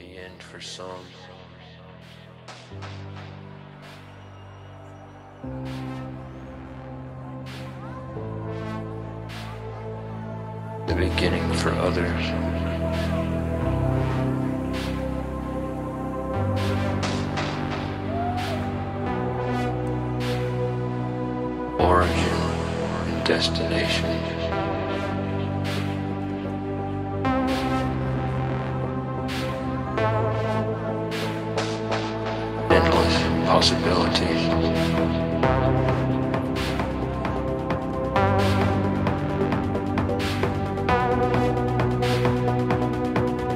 the end for some. The beginning for others. Origin and destination. possibilities.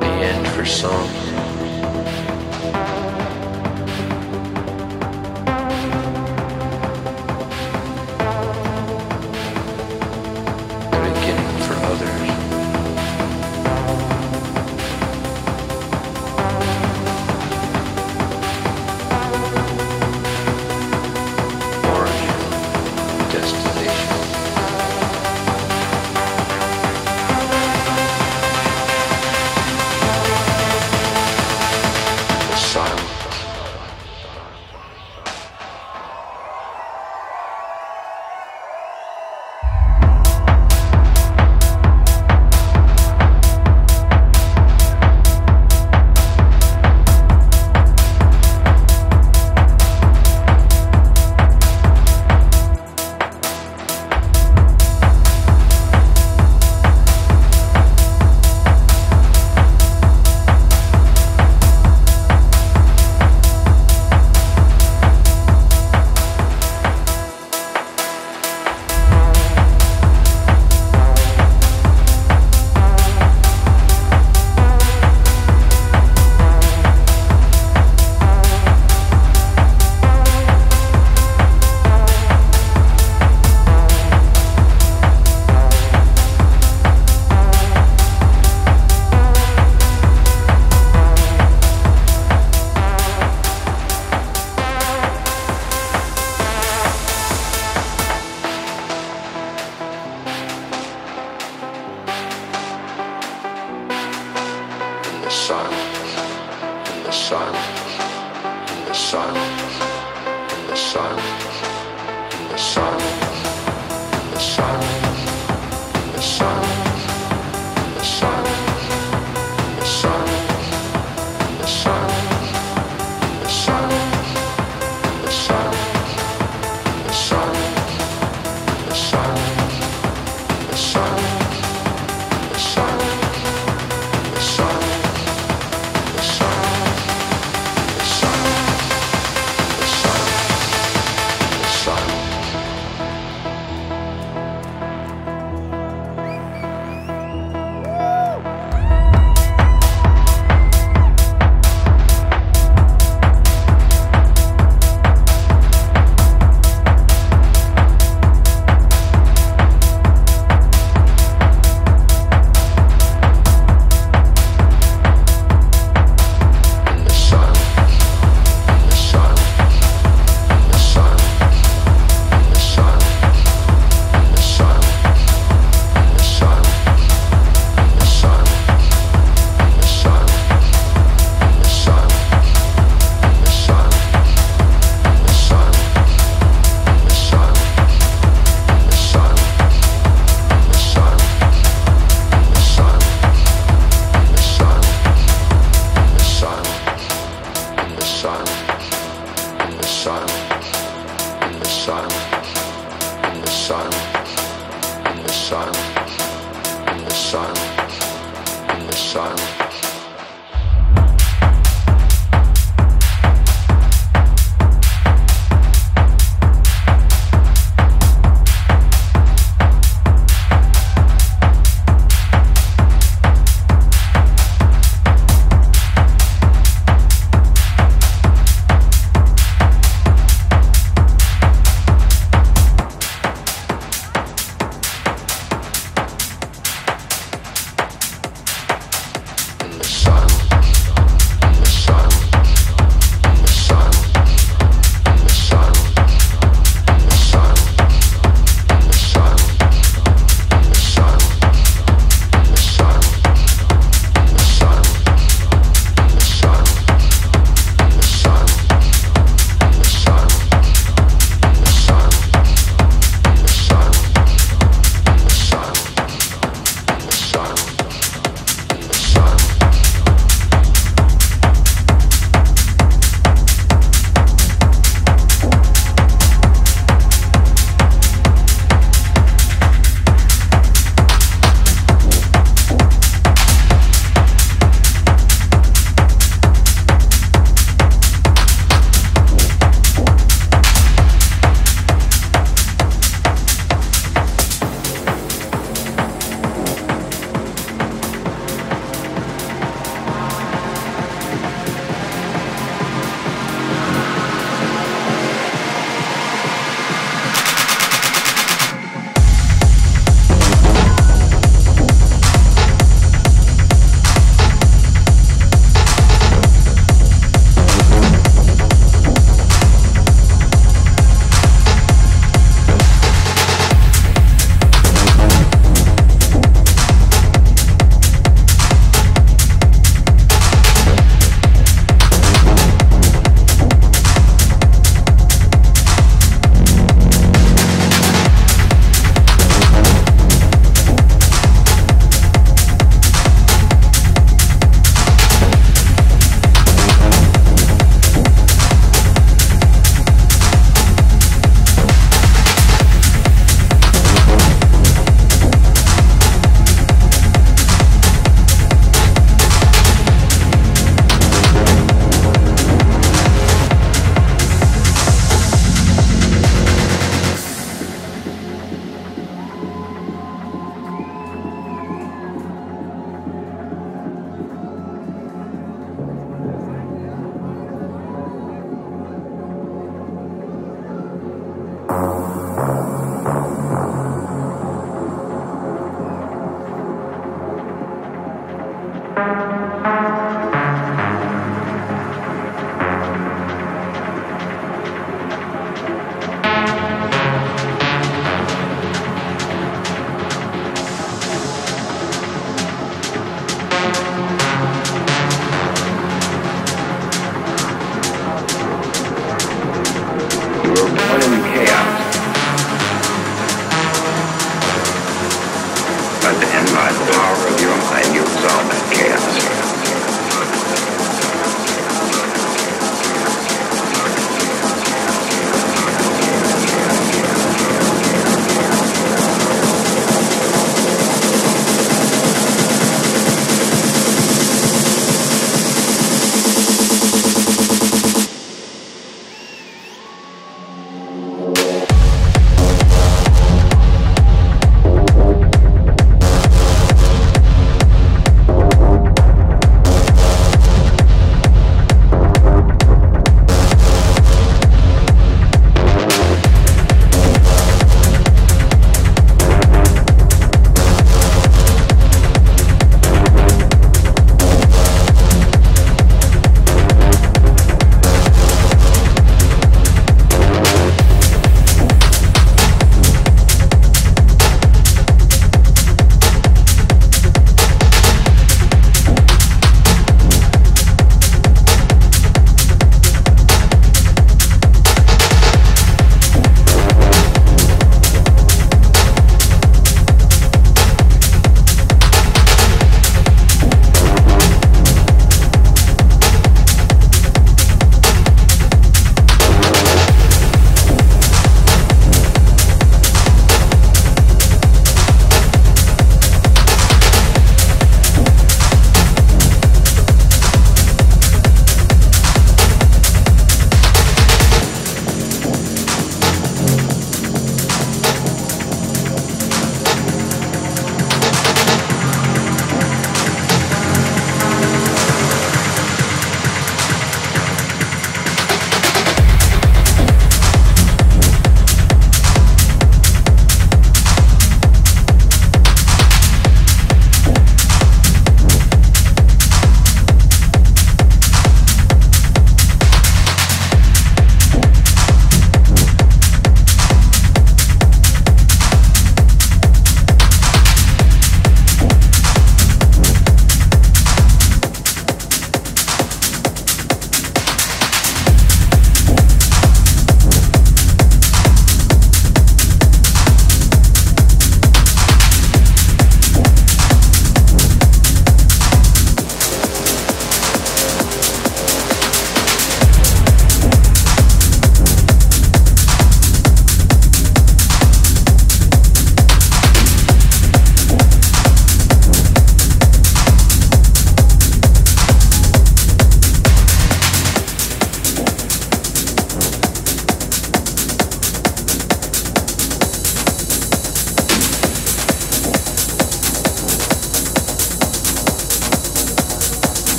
The end for some.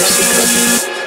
Música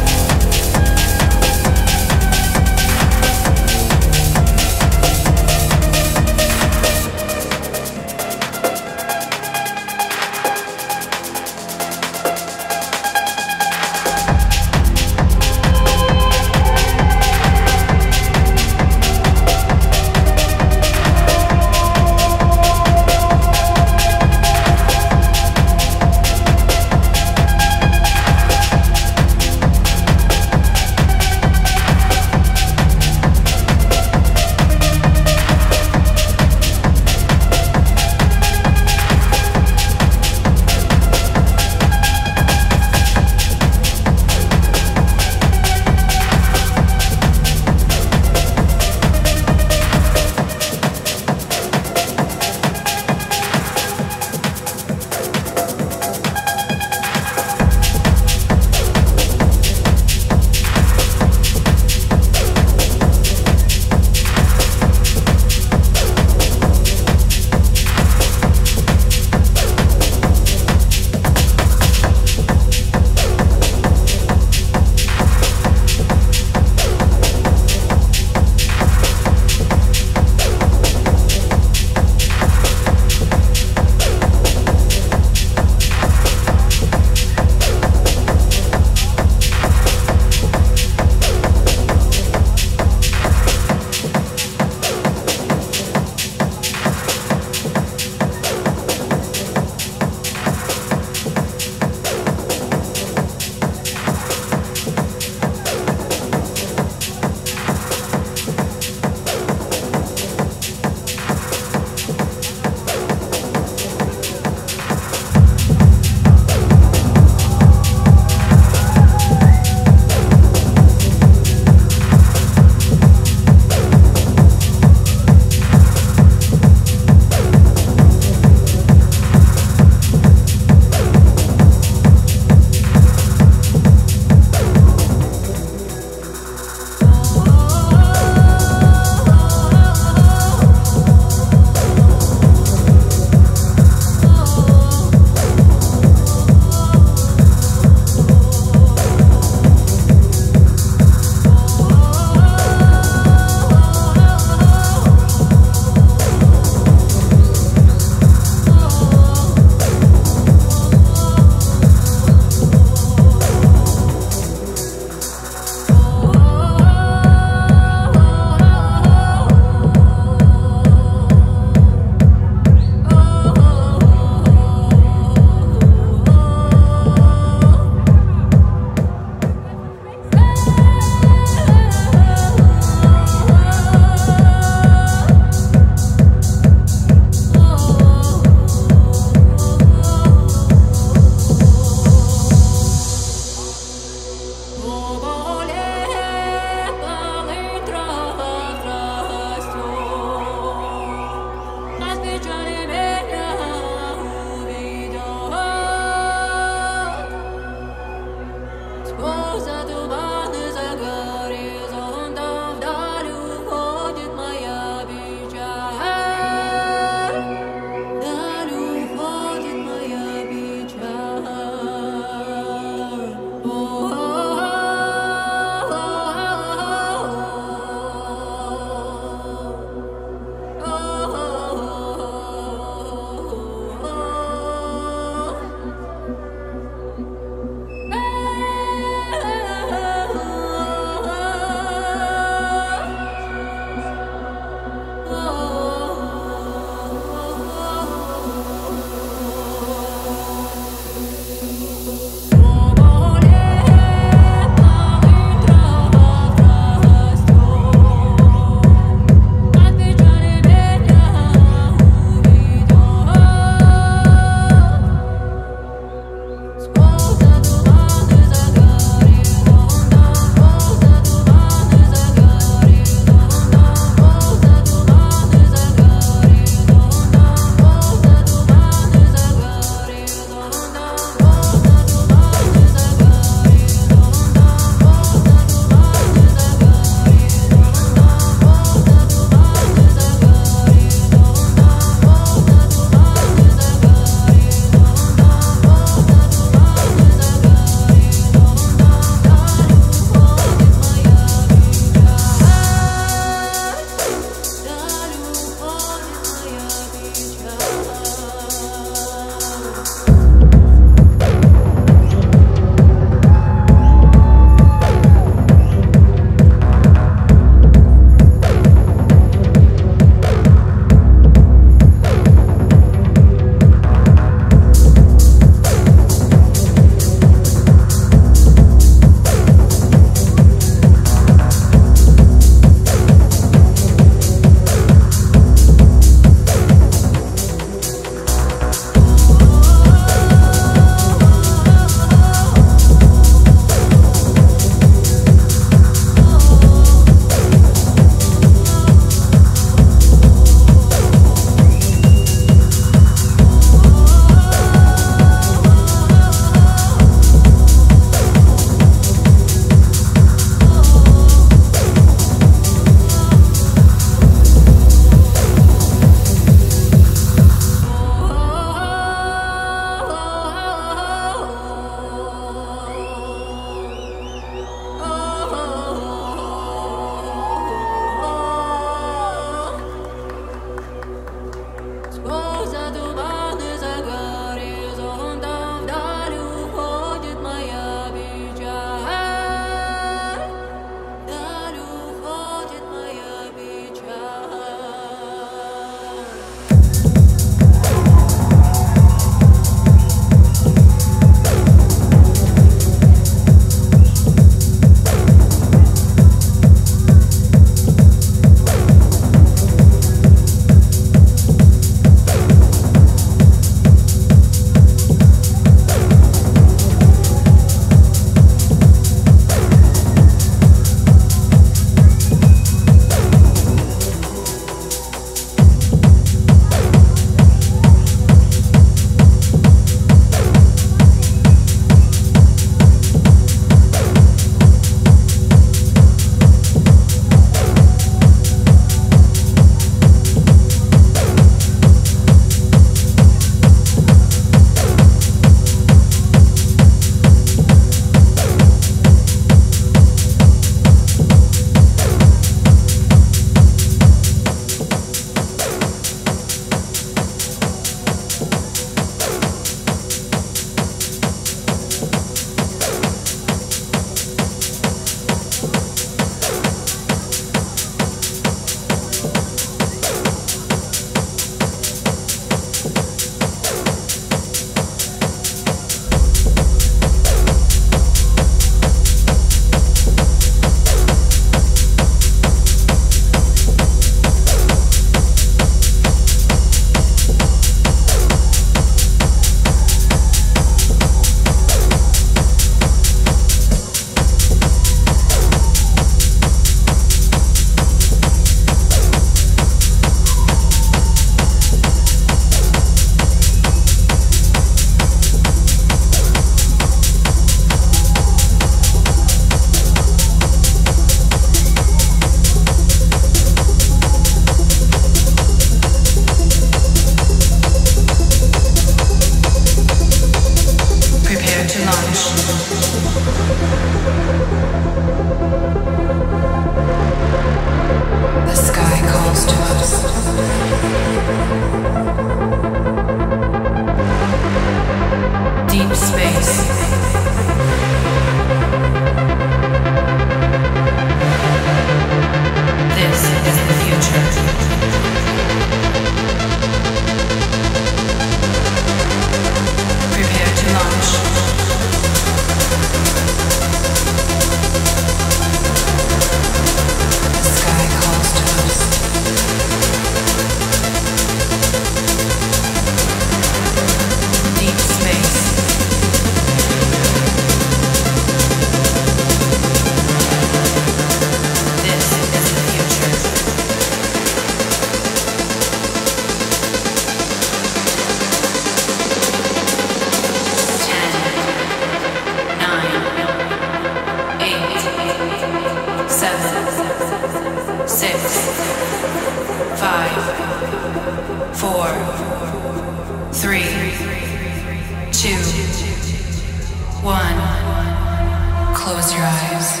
Close your eyes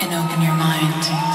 and open your mind.